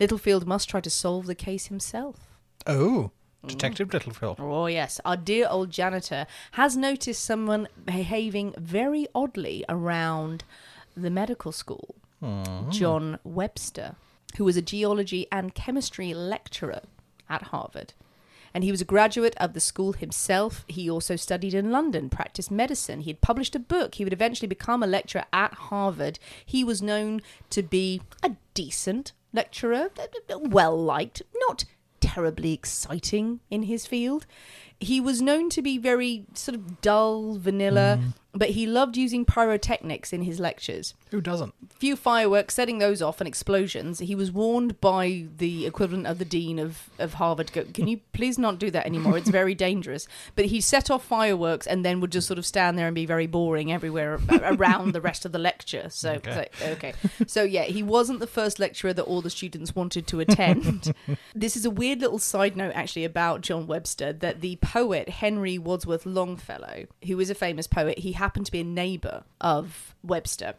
Littlefield must try to solve the case himself. Oh, mm. Detective Littlefield. Oh, yes. Our dear old janitor has noticed someone behaving very oddly around the medical school. Hmm. John Webster, who was a geology and chemistry lecturer at Harvard. And he was a graduate of the school himself. He also studied in London, practiced medicine. He had published a book. He would eventually become a lecturer at Harvard. He was known to be a decent lecturer, well liked, not terribly exciting in his field. He was known to be very sort of dull, vanilla, mm. but he loved using pyrotechnics in his lectures Who doesn't? few fireworks, setting those off and explosions. He was warned by the equivalent of the dean of, of Harvard. Go, Can you please not do that anymore? It's very dangerous. But he set off fireworks and then would just sort of stand there and be very boring everywhere around the rest of the lecture. So Okay. so okay, so yeah, he wasn't the first lecturer that all the students wanted to attend. this is a weird little side note actually about John Webster that the poet Henry Wadsworth Longfellow, who was a famous poet, he happened to be a neighbor of Webster.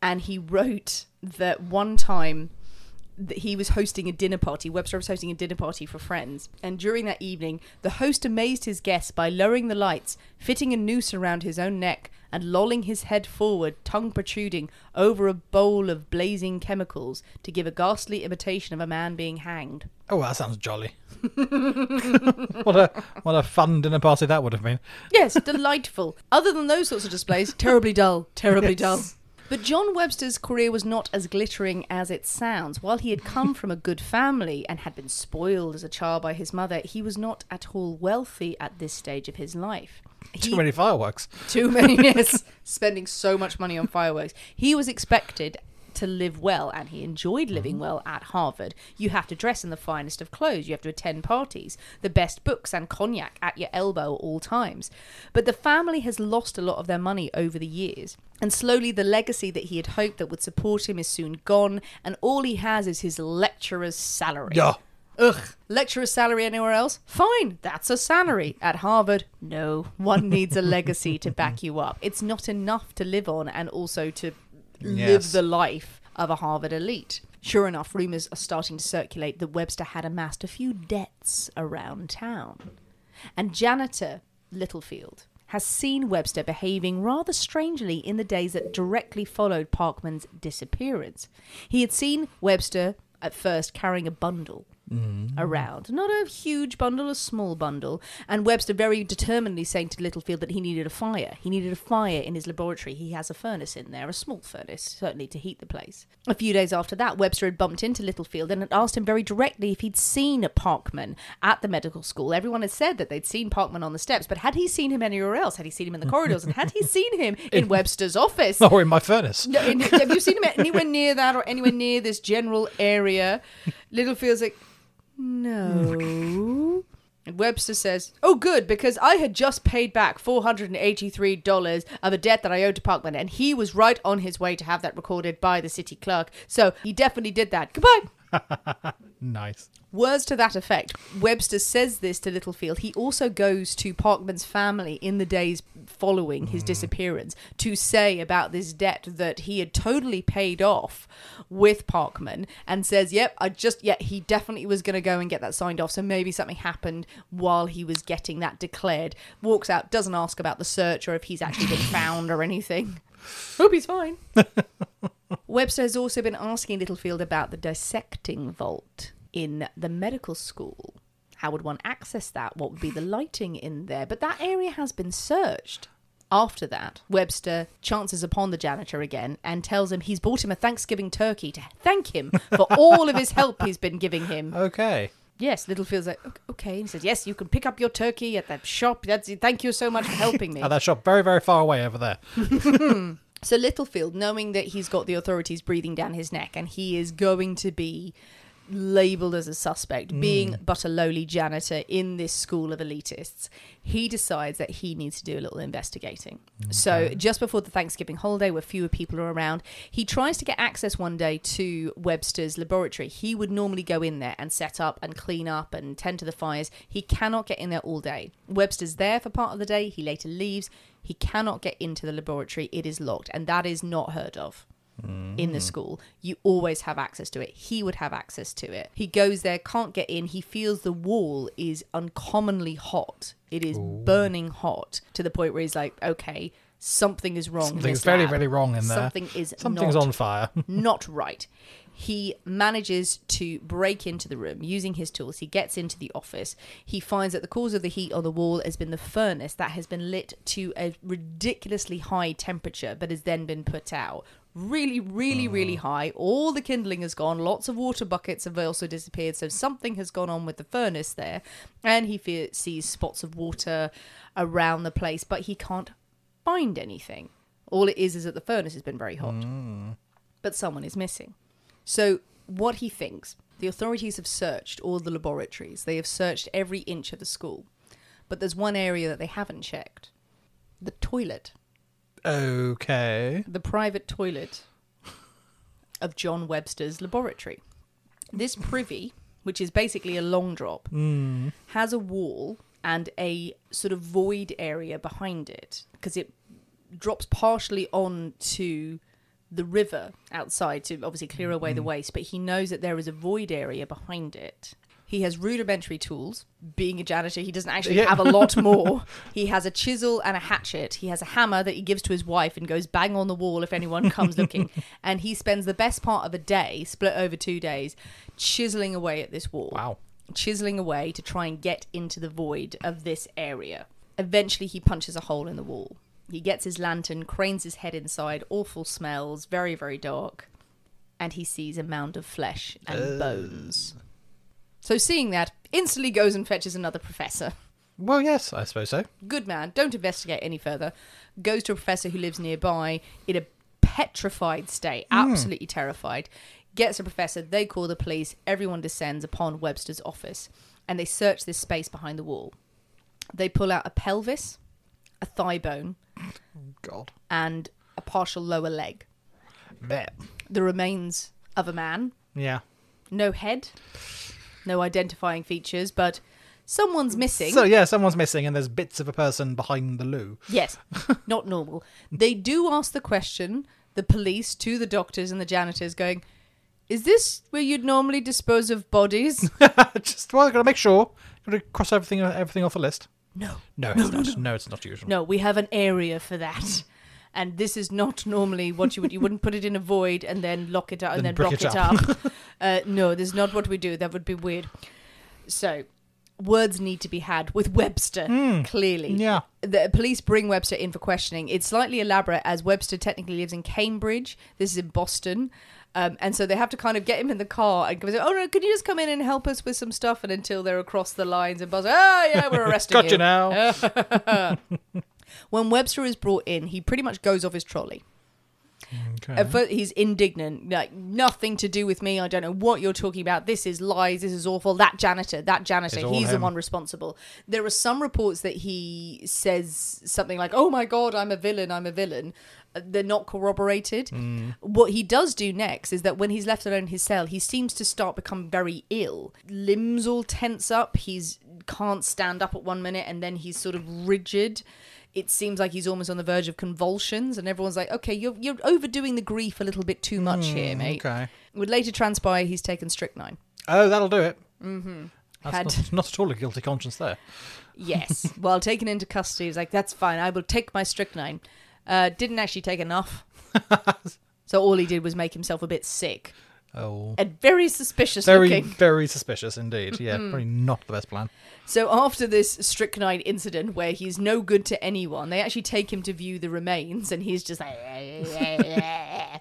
And he wrote that one time he was hosting a dinner party. Webster was hosting a dinner party for friends, and during that evening, the host amazed his guests by lowering the lights, fitting a noose around his own neck, and lolling his head forward, tongue protruding, over a bowl of blazing chemicals to give a ghastly imitation of a man being hanged. Oh, that sounds jolly. what a what a fun dinner party that would have been. Yes, delightful. Other than those sorts of displays, terribly dull, terribly dull. But John Webster's career was not as glittering as it sounds. While he had come from a good family and had been spoiled as a child by his mother, he was not at all wealthy at this stage of his life. Too many fireworks. too many years spending so much money on fireworks. He was expected to live well and he enjoyed living mm-hmm. well at Harvard. You have to dress in the finest of clothes, you have to attend parties, the best books and cognac at your elbow at all times. But the family has lost a lot of their money over the years. And slowly the legacy that he had hoped that would support him is soon gone and all he has is his lecturer's salary. Yeah. Ugh. lecturer's salary anywhere else? Fine, that's a salary. At Harvard, no. One needs a legacy to back you up. It's not enough to live on and also to live the life of a Harvard elite. Sure enough, rumours are starting to circulate that Webster had amassed a few debts around town. And janitor Littlefield has seen Webster behaving rather strangely in the days that directly followed Parkman's disappearance. He had seen Webster at first carrying a bundle Mm-hmm. around. Not a huge bundle, a small bundle. And Webster very determinedly saying to Littlefield that he needed a fire. He needed a fire in his laboratory. He has a furnace in there, a small furnace, certainly to heat the place. A few days after that, Webster had bumped into Littlefield and had asked him very directly if he'd seen a Parkman at the medical school. Everyone had said that they'd seen Parkman on the steps, but had he seen him anywhere else? Had he seen him in the corridors? And had he seen him in Webster's office? Or in my furnace. No, in- have you seen him anywhere near that or anywhere near this general area? Littlefield's like, no. And Webster says, Oh, good, because I had just paid back $483 of a debt that I owed to Parkman, and he was right on his way to have that recorded by the city clerk. So he definitely did that. Goodbye. Nice. Words to that effect. Webster says this to Littlefield. He also goes to Parkman's family in the days following his mm. disappearance to say about this debt that he had totally paid off with Parkman and says, Yep, I just, yeah, he definitely was going to go and get that signed off. So maybe something happened while he was getting that declared. Walks out, doesn't ask about the search or if he's actually been found or anything. Hope he's fine. Webster has also been asking Littlefield about the dissecting vault in the medical school. How would one access that? What would be the lighting in there? But that area has been searched. After that, Webster chances upon the janitor again and tells him he's bought him a Thanksgiving turkey to thank him for all of his help he's been giving him. Okay. Yes, Littlefield's like, "Ok- okay. And he says, yes, you can pick up your turkey at that shop. That's Thank you so much for helping me. At that shop, very, very far away over there. So Littlefield, knowing that he's got the authorities breathing down his neck and he is going to be labeled as a suspect, hmm. being but a lowly janitor in this school of elitists, he decides that he needs to do a little investigating. So just before the Thanksgiving holiday, where fewer people are around, he tries to get access one day to Webster's laboratory. He would normally go in there and set up and clean up and tend to the fires. He cannot get in there all day. Webster's there for part of the day. He later leaves. He cannot get into the laboratory. It is locked, and that is not heard of in the mm. school. You always have access to it. He would have access to it. He goes there, can't get in. He feels the wall is uncommonly hot. It is burning hot to the point where he's like, okay, something is wrong. Something's very, lab. very wrong in there. Something is Something's not on fire. not right. He manages to break into the room using his tools. He gets into the office. He finds that the cause of the heat on the wall has been the furnace that has been lit to a ridiculously high temperature, but has then been put out. Really, really, really mm-hmm. high. All the kindling has gone. Lots of water buckets have also disappeared. So something has gone on with the furnace there. And he fe- sees spots of water around the place, but he can't find anything. All it is is that the furnace has been very hot mm. but someone is missing. So, what he thinks the authorities have searched all the laboratories, they have searched every inch of the school, but there's one area that they haven't checked. The toilet, Okay. the private toilet of John Webster's laboratory. This privy, which is basically a long drop, hmm. has a wall and a sort of void area behind it because it drops partially onto the river outside to obviously clear away the mm-hmm. waste, but he knows that there is a void area behind it. He has rudimentary tools. Being a janitor, he doesn't actually Yeah. have a lot more. he has a chisel and a hatchet. He has a hammer that he gives to his wife and goes bang on the wall if anyone comes looking. And he spends the best part of a day, split over two days, chiseling away at this wall Wow. chiseling away to try and get into the void of this area. Eventually, he punches a hole in the wall. He gets his lantern, cranes his head inside, awful smells, very, very dark, and he sees a mound of flesh and bones. So, seeing that, instantly goes and fetches another professor. Well, yes, I suppose so. Good man, don't investigate any further. Goes to a professor who lives nearby in a petrified state, hmm. absolutely terrified. Gets a professor, they call the police, everyone descends upon Webster's office, and they search this space behind the wall. They pull out a pelvis, a thigh bone, God. and a partial lower leg. Bet. The remains of a man, Yeah. no head, no identifying features, but someone's missing. So, yeah, someone's missing and there's bits of a person behind the loo. Yes, not normal. They do ask the question, the police to the doctors and the janitors, going, Is this where you'd normally dispose of bodies? Just, well, gotta make sure. Gotta cross everything everything off the list. No. No, it's not. No, it's not usual. No, we have an area for that. And this is not normally what you would. You wouldn't put it in a void and then lock it up and Then then, it it up. uh, no, this is not what we do. That would be weird. So, words need to be had with Webster. Clearly, Yeah. the police bring Webster in for questioning. It's slightly elaborate as Webster technically lives in Cambridge. This is in Boston. Um, and so they have to kind of get him in the car and go, oh no, can you just come in and help us with some stuff? And until they're across the lines and buzz, oh yeah, we're arresting Got you. you now. When Webster is brought in, he pretty much goes off his trolley. Okay. At first, he's indignant, like nothing to do with me. I don't know what you're talking about. This is lies. This is awful. That janitor, that janitor, It's all he's the him. one responsible. There are some reports that he says something like, "Oh my god, I'm a villain. I'm a villain." Uh, They're not corroborated. Mm. What he does do next is that when he's left alone in his cell, he seems to start become very ill. Limbs all tense up. He's can't stand up at one minute, and then he's sort of rigid it seems like he's almost on the verge of convulsions, and everyone's like, "Okay, you're you're overdoing the grief a little bit too much here, mate." Okay. It would later transpire he's taken strychnine. Oh, that'll do it. Mm-hmm. That's Had- not, not at all a guilty conscience there. Yes. While taken into custody, he's like, "That's fine. I will take my strychnine." Uh, didn't actually take enough, so all he did was make himself a bit sick Oh. and very suspicious Very, looking. very suspicious indeed. Yeah, Mm-hmm. probably not the best plan. So after this strychnine incident where he's no good to anyone, they actually take him to view the remains, and he's just like,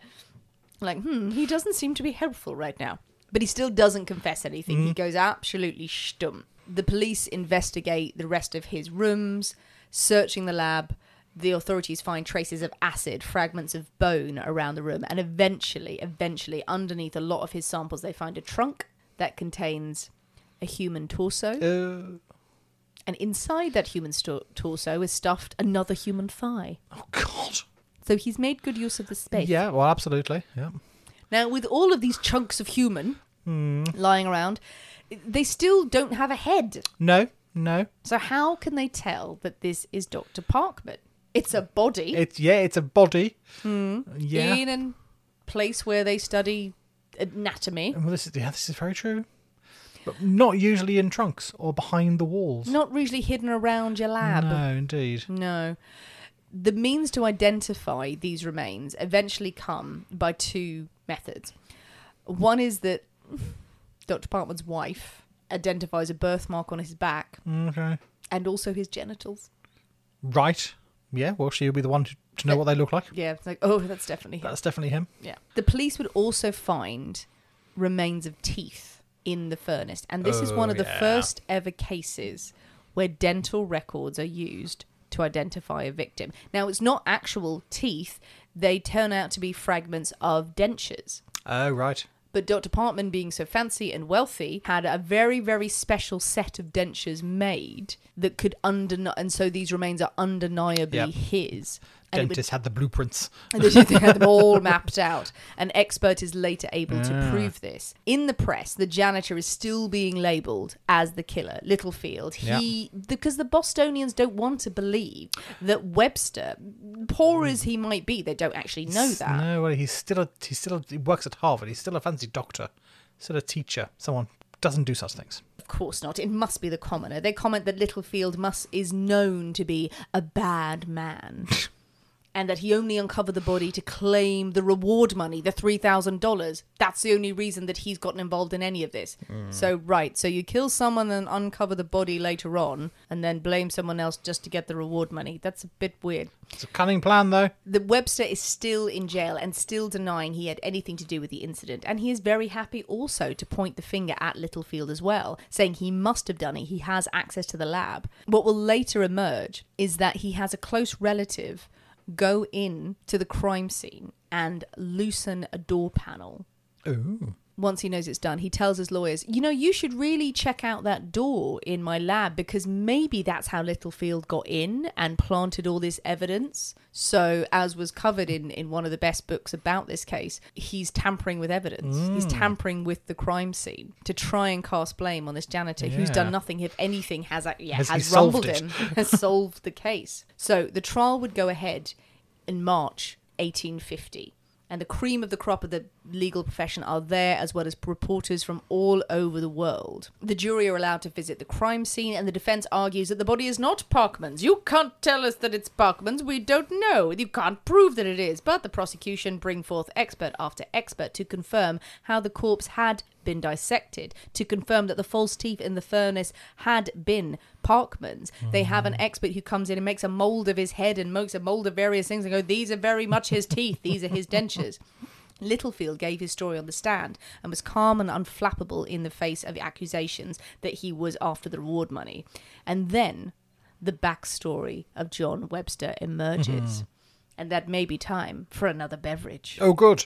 like, hmm, he doesn't seem to be helpful right now. But he still doesn't confess anything. He goes absolutely stum. The police investigate the rest of his rooms, searching the lab. The authorities find traces of acid, fragments of bone around the room, and eventually, eventually, underneath a lot of his samples, they find a trunk that contains a human torso. Uh, And inside that human sto- torso is stuffed another human thigh. oh God. So he's made good use of the space. Yeah, well, absolutely. Yeah. Now, with all of these chunks of human Hmm. lying around, they still don't have a head. No, no. So how can they tell that this is Dr. Parkman? It's a body It's yeah, it's a body. Hmm. Yeah. in a place where they study anatomy. Well, this is yeah, this is very true. But not usually in trunks or behind the walls. Not usually hidden around your lab. No, indeed. No. The means to identify these remains eventually come by two methods. One is that Dr. Parkman's wife identifies a birthmark on his back Okay. and also his genitals. Right. Yeah. Well, she'll be the one to, to know what they look like. Yeah, it's like, oh, that's definitely him. That's definitely him. Yeah. The police would also find remains of teeth in the furnace. And this is one Oh, of the yeah. first ever cases where dental records are used to identify a victim. Now, it's not actual teeth, they turn out to be fragments of dentures. Oh, right. But Dr. Parkman, being so fancy and wealthy, had a very, very special set of dentures made that could undeni- and so these remains are undeniably Yep. his. It would Dentist had the blueprints. and they had them all mapped out. An expert is later able to Ah. prove this. In the press, the janitor is still being labelled as the killer, Littlefield. He because the Bostonians don't want to believe that Webster, poor as he might be, they don't actually know that. No, well, he's still a he's still a, he works at Harvard. He's still a fancy doctor, still a teacher. Someone doesn't do such things. Of course not. It must be the commoner. They comment that Littlefield must is known to be a bad man. And that he only uncovered the body to claim the reward money, the three thousand dollars. That's the only reason that he's gotten involved in any of this. Mm. So right, so you kill someone and uncover the body later on, and then blame someone else just to get the reward money. That's a bit weird. It's a cunning plan, though. The Webster is still in jail and still denying he had anything to do with the incident, and he is very happy also to point the finger at Littlefield as well, saying he must have done it. He has access to the lab. What will later emerge is that he has a close relative go in to the crime scene and loosen a door panel Ooh. Once he knows it's done, he tells his lawyers, you know, you should really check out that door in my lab because maybe that's how Littlefield got in and planted all this evidence. So, as was covered in, in one of the best books about this case, he's tampering with evidence. He's tampering with the crime scene to try and cast blame on this janitor who's done nothing. If anything, has yeah, Has has, rumbled him, has solved the case. So, the trial would go ahead in March 1850 and the cream of the crop of the legal profession are there, as well as reporters from all over the world. The jury are allowed to visit the crime scene, and the defense argues that the body is not Parkman's. You can't tell us that it's Parkman's. We don't know. You can't prove that it is. But the prosecution bring forth expert after expert to confirm how the corpse had been dissected to confirm that the false teeth in the furnace had been Parkman's. They have an mm-hmm. expert who comes in and makes a mold of his head and makes a mold of various things and go, these are very much his teeth, these are his dentures. Littlefield gave his story on the stand and was calm and unflappable in the face of accusations that he was after the reward money. And then the backstory of John Webster emerges. Mm-hmm. And that may be time for another beverage. Oh, good.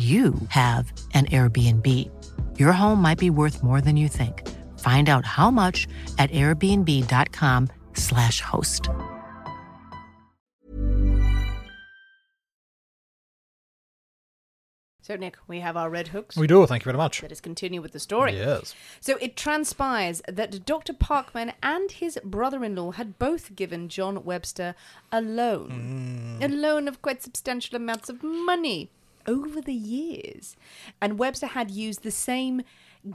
you have an Airbnb. Your home might be worth more than you think. Find out how much at airbnb.com/slash host. So, Nick, we have our red hooks. We do. Thank you very much. Let us continue with the story. Yes. So it transpires that Dr. Parkman and his brother in law had both given John Webster a loan. Mm. A loan of quite substantial amounts of money over the years. And Webster had used the same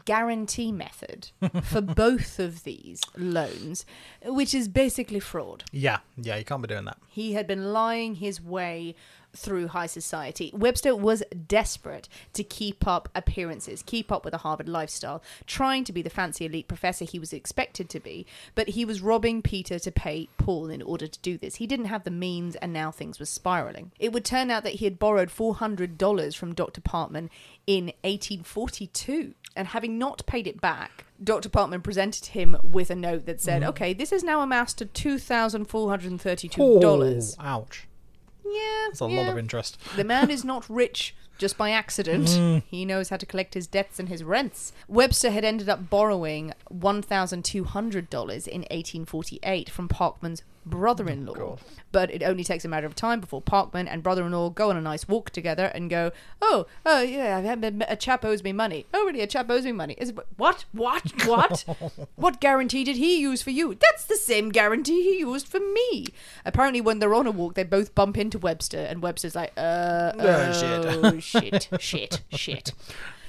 guarantee method for both of these loans, which is basically fraud. Yeah. Yeah. You can't be doing that. He had been lying his way through high society. Webster was desperate to keep up appearances, keep up with a Harvard lifestyle, trying to be the fancy elite professor he was expected to be, but he was robbing Peter to pay Paul in order to do this. He didn't have the means, and now things were spiraling. It would turn out that he had borrowed $400 from Dr. Parkman in 1842, and having not paid it back, Dr. Parkman presented him with a note that said, mm-hmm. Okay, this has now amassed to $2,432. Oh, ouch. Yeah. That's a lot of interest. The man is not rich just by accident. Hmm. He knows how to collect his debts and his rents. Webster had ended up borrowing $1,200 in 1848 from Parkman's brother in law. but it only takes a matter of time before Parkman and brother in law go on a nice walk together and go, Oh, oh, yeah, a chap owes me money. Oh, really? A chap owes me money. Is it, what? What? What? what guarantee did he use for you? That's the same guarantee he used for me. Apparently, when they're on a walk, they both bump into Webster, and Webster's like, Uh, Oh, shit. oh, shit, shit, shit.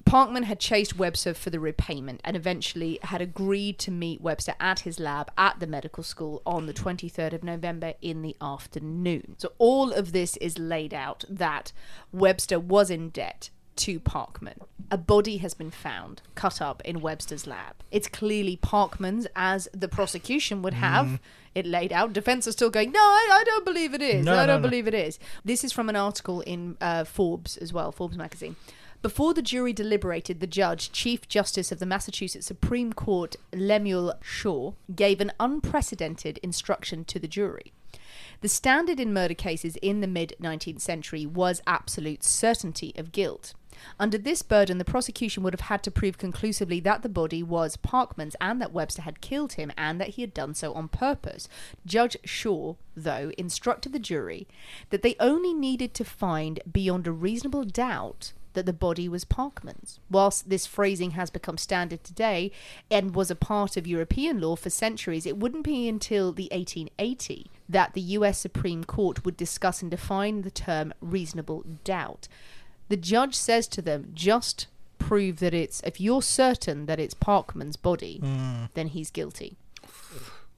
Parkman had chased Webster for the repayment and eventually had agreed to meet Webster at his lab at the medical school on the 23rd of November in the afternoon. So all of this is laid out that Webster was in debt to Parkman. A body has been found, cut up in Webster's lab. It's clearly Parkman's, as the prosecution would have Mm. it laid out. Defense are still going, no, I, I don't believe it is. No, I no, don't no. believe it is. This is from an article in uh, Forbes as well, Forbes magazine. Before the jury deliberated, the judge, Chief Justice of the Massachusetts Supreme Court, Lemuel Shaw, gave an unprecedented instruction to the jury. The standard in murder cases in the mid 19th century was absolute certainty of guilt. Under this burden, the prosecution would have had to prove conclusively that the body was Parkman's and that Webster had killed him and that he had done so on purpose. Judge Shaw, though, instructed the jury that they only needed to find beyond a reasonable doubt that the body was Parkman's. Whilst this phrasing has become standard today and was a part of European law for centuries, it wouldn't be until the 1880 that the US Supreme Court would discuss and define the term reasonable doubt. The judge says to them, just prove that it's, if you're certain that it's Parkman's body, hmm. then he's guilty.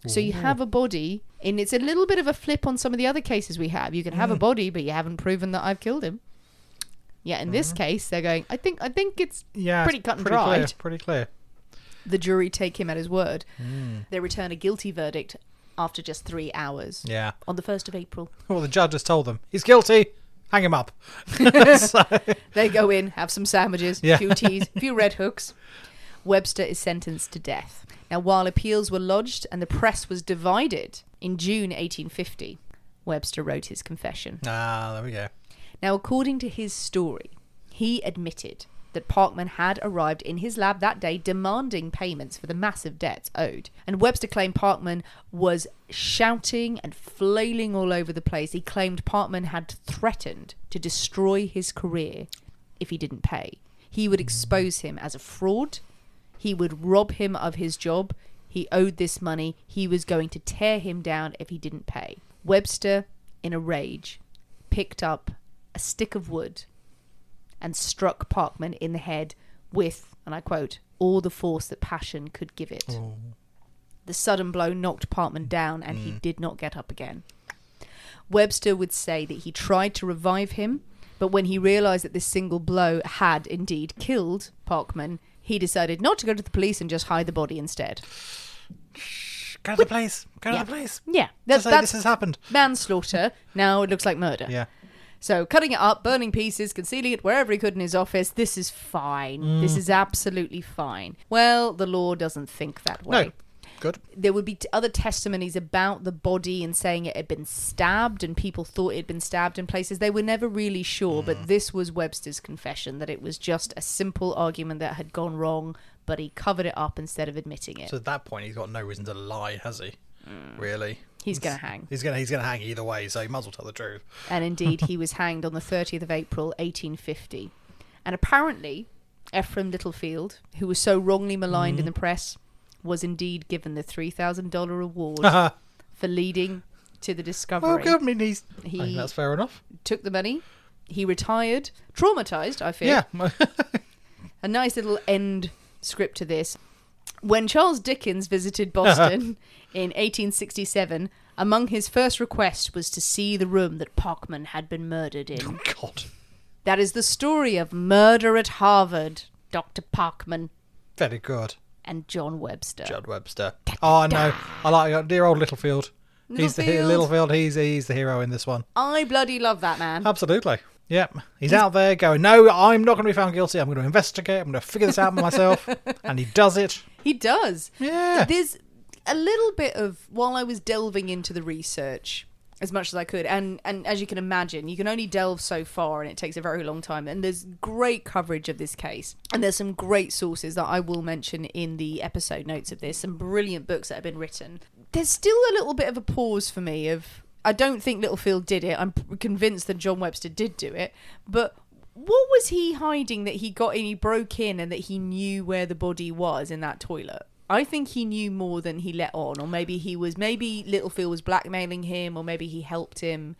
So you have a body, and it's a little bit of a flip on some of the other cases we have. You can have a hmm. body, but you haven't proven that I've killed him. Yeah, in this case, they're going. I think. I think it's Yeah, pretty cut and dried. Clear, pretty clear. The jury take him at his word. Hmm. They return a guilty verdict after just three hours. Yeah. On the first of April, Well, the judge has told them he's guilty. Hang him up. So- they go in, have some sandwiches, Yeah. a few teas, a few red hooks. Webster is sentenced to death. Now, while appeals were lodged and the press was divided in June 1850, Webster wrote his confession. ah, there we go. Now, according to his story, he admitted that Parkman had arrived in his lab that day demanding payments for the massive debts owed. And Webster claimed Parkman was shouting and flailing all over the place. He claimed Parkman had threatened to destroy his career if he didn't pay. He would expose him as a fraud. He would rob him of his job. He owed this money. He was going to tear him down if he didn't pay. Webster, in a rage, picked up a stick of wood and struck Parkman in the head with, and I quote, all the force that passion could give it. Oh. The sudden blow knocked Parkman down and he mm. did not get up again. Webster would say that he tried to revive him, but when he realized that this single blow had indeed killed Parkman, he decided not to go to the police and just hide the body instead. Go to the place. Go Yeah. to the place. Yeah, say that's this has happened. manslaughter. Now it looks like murder. Yeah. So cutting it up, burning pieces, concealing it wherever he could in his office, this is fine. This Mm. is absolutely fine. Well, the law doesn't think that way. No. Good. There would be t- other testimonies about the body and saying it had been stabbed and people thought it had been stabbed in places. They were never really sure, Mm. but this was Webster's confession that it was just a simple argument that had gone wrong, but he covered it up instead of admitting it. So at that point, he's got no reason to lie, has he? Really? He's going to hang. He's gonna he's gonna hang either way, so he might as well tell the truth. and indeed he was hanged on the 30th of April 1850. And apparently, Ephraim Littlefield, who was so wrongly maligned Mm-hmm. in the press, was indeed given the $3,000 reward for leading to the discovery. Well, good. I mean, he's. I He- think that's fair enough. Took the money, he retired, traumatized, I fear. Yeah. A nice little end script to this. When Charles Dickens visited Boston in 1867, among his first requests was to see the room that Parkman had been murdered in. Oh, God. That is the story of murder at Harvard, Dr. Parkman Very good. and John Webster. Judd Webster. Oh I know. I like dear old Littlefield. He's the he- Littlefield. Littlefield. He's he's the hero in this one. I bloody love that man. Absolutely. Yep. He's out there going, no, I'm not going to be found guilty. I'm going to investigate. I'm going to figure this out myself. and he does it. He does. Yeah. There's a little bit of while I was delving into the research as much as I could, and and as you can imagine, you can only delve so far, and it takes a very long time. And there's great coverage of this case, and there's some great sources that I will mention in the episode notes of this. Some brilliant books that have been written. There's still a little bit of a pause for me of I don't think Littlefield did it. I'm convinced that John Webster did do it, but. What was he hiding that he got in? He broke in and that he knew where the body was in that toilet. I think he knew more than he let on, or maybe he was. Maybe Littlefield was blackmailing him, or maybe he helped him.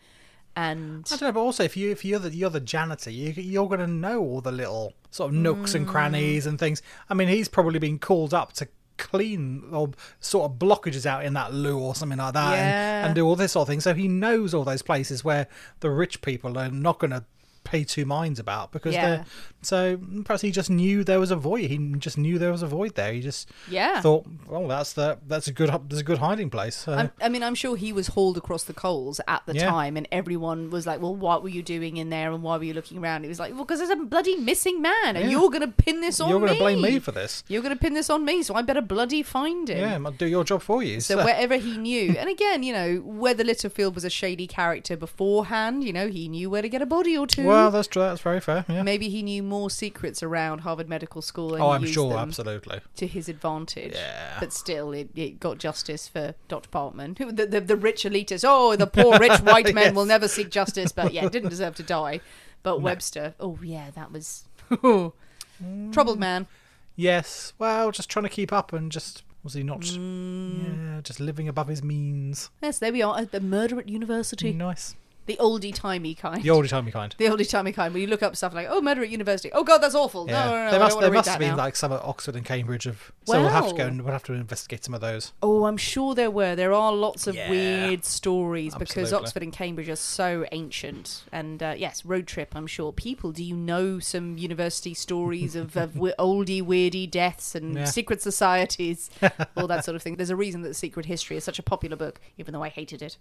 And I don't know, but also if you if you're the you're the janitor, you, you're going to know all the little sort of nooks and crannies and things. I mean, he's probably been called up to clean or sort of blockages out in that loo or something like that, Yeah. and, and do all this sort of thing. So he knows all those places where the rich people are not going to pay two minds about because Yeah. they're so mm, perhaps he just knew there was a void. He just knew there was a void there. He just Yeah. thought, well, that's the that's a good that's a good hiding place. So, I'm, I mean, I'm sure he was hauled across the coals at the Yeah. time, and everyone was like, "Well, what were you doing in there, and why were you looking around?" He was like, "Well, because there's a bloody missing man, and Yeah. you're going to pin this on you're going to blame me for this. You're going to pin this on me, so I better bloody find him." Yeah, I'll do your job for you. So wherever he knew, and again, you know, whether Littlefield was a shady character beforehand, you know, he knew where to get a body or two. well, that's true. That's very fair. Yeah. Maybe he knew more secrets around Harvard Medical School. And Oh, I'm used sure, them absolutely. to his advantage. Yeah. But still, it, it got justice for Dr. Parkman. Who- The, the, the rich elitists, oh, the poor rich white men Yes. will never seek justice. But yeah, didn't deserve to die. But Webster, oh, yeah, that was troubled man. Yes. Well, just trying to keep up and just was he not? Mm. Yeah, just living above his means. Yes, there we are. The murder at university. Nice. The oldie timey kind. The oldie timey kind. The oldie timey kind. When you look up stuff like, oh, murder at university. Oh, God, that's awful. Yeah. No, no, no. there must there must have been now. like some at Oxford and Cambridge of. So we'll have to go and we'll have to investigate some of those. Oh, I'm sure there were. There are lots of Yeah. weird stories because Absolutely. Oxford and Cambridge are so ancient. And uh, yes, road trip. I'm sure people. Do you know some university stories of, of oldie weirdy deaths and Yeah. secret societies, all that sort of thing? There's a reason that Secret History is such a popular book, even though I hated it.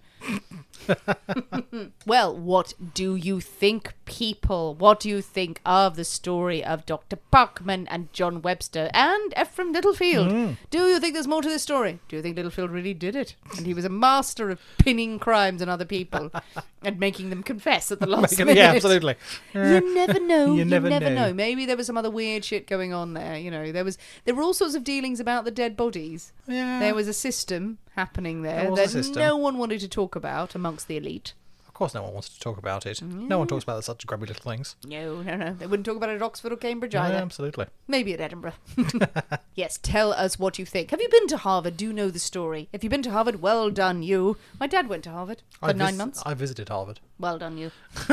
well, what do you think, people? What do you think of the story of Dr. Parkman and John Webster and Ephraim Littlefield? Hmm. Do you think there's more to this story? Do you think Littlefield really did it? And he was a master of pinning crimes on other people and making them confess at the last minute? yeah, absolutely. You never know. You You, never never, know. know. Maybe there was some other weird shit going on there. You know, there was there were all sorts of dealings about the dead bodies. Yeah. There was a system happening there, that no one wanted to talk about amongst the elite. Of course, no one wants to talk about it. No one talks about such grubby little things. No, no, no. They wouldn't talk about it at Oxford or Cambridge either. absolutely. Maybe at Edinburgh. yes, tell us what you think. Have you been to Harvard? Do you know the story. If you've been to Harvard, well done you. My dad went to Harvard for I nine vis- months. I visited Harvard. Well done you.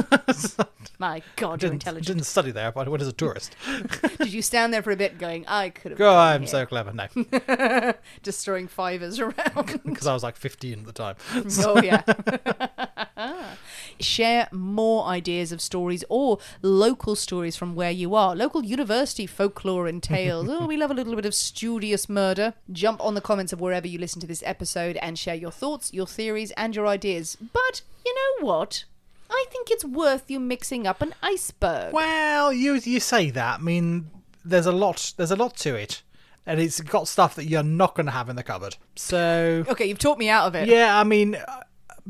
My God, you're Didn't, intelligent. didn't study there, but I went as a tourist. Did you stand there for a bit going, I could have gone I'm here," so clever. No, just throwing fivers around? because I was like 15 at the time. Mm, oh yeah. Share more ideas of stories or local stories from where you are. Local university folklore and tales. oh, we love a little bit of studious murder. Jump on the comments of wherever you listen to this episode and share your thoughts, your theories, and your ideas. But you know what? I think it's worth you mixing up an iceberg. Well, you you say that. I mean, there's a lot. There's a lot to it, and it's got stuff that you're not going to have in the cupboard. So Okay, you've talked me out of it. yeah, I mean, uh,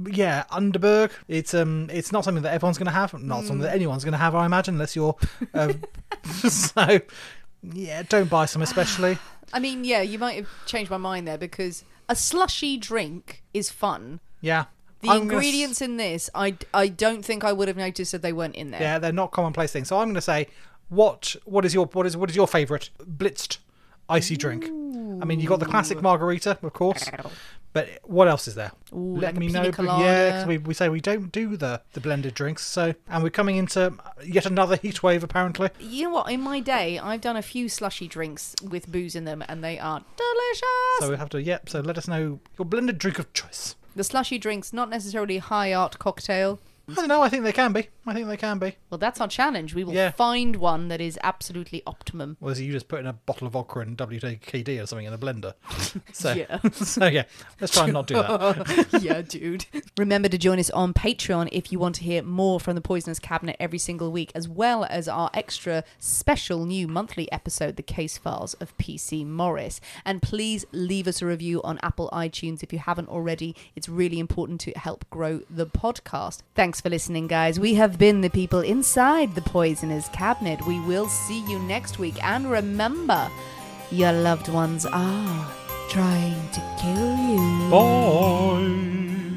yeah, Underberg. It's um, it's not something that everyone's going to have. Not something that anyone's going to have, I imagine, unless you're. Uh, so yeah, don't buy some, especially. I mean, yeah, you might have changed my mind there because a slushy drink is fun. Yeah. The I'm gonna ingredients in this, I, I don't think I would have noticed if they weren't in there. Yeah, they're not commonplace things. So I'm going to say, what what is your what is what is your favourite blitzed icy drink? I mean, you got the classic margarita, of course, but what else is there? Ooh, Let like me know. colada. Yeah, 'cause we, we say we don't do the the blended drinks. So, and we're coming into yet another heat wave, apparently. You know what? In my day, I've done a few slushy drinks with booze in them, and they are delicious. So we have to. Yep. So let us know your blended drink of choice. The slushy drinks, not necessarily high art cocktail. I don't know. I think they can be. I think they can be. Well, that's our challenge. We will Yeah. find one that is absolutely optimum. Or is it you just putting a bottle of vodka and WKD or something in a blender? So, Yeah. so yeah, let's try and not do that. yeah, dude. Remember to join us on Patreon if you want to hear more from the Poisoners' Cabinet every single week, as well as our extra special new monthly episode, The Case Files of PC Morris. And please leave us a review on Apple iTunes if you haven't already. It's really important to help grow the podcast. Thanks for listening, guys. We have been the people inside the Poisoners' Cabinet. We will see you next week. And remember, your loved ones are trying to kill you. Bye.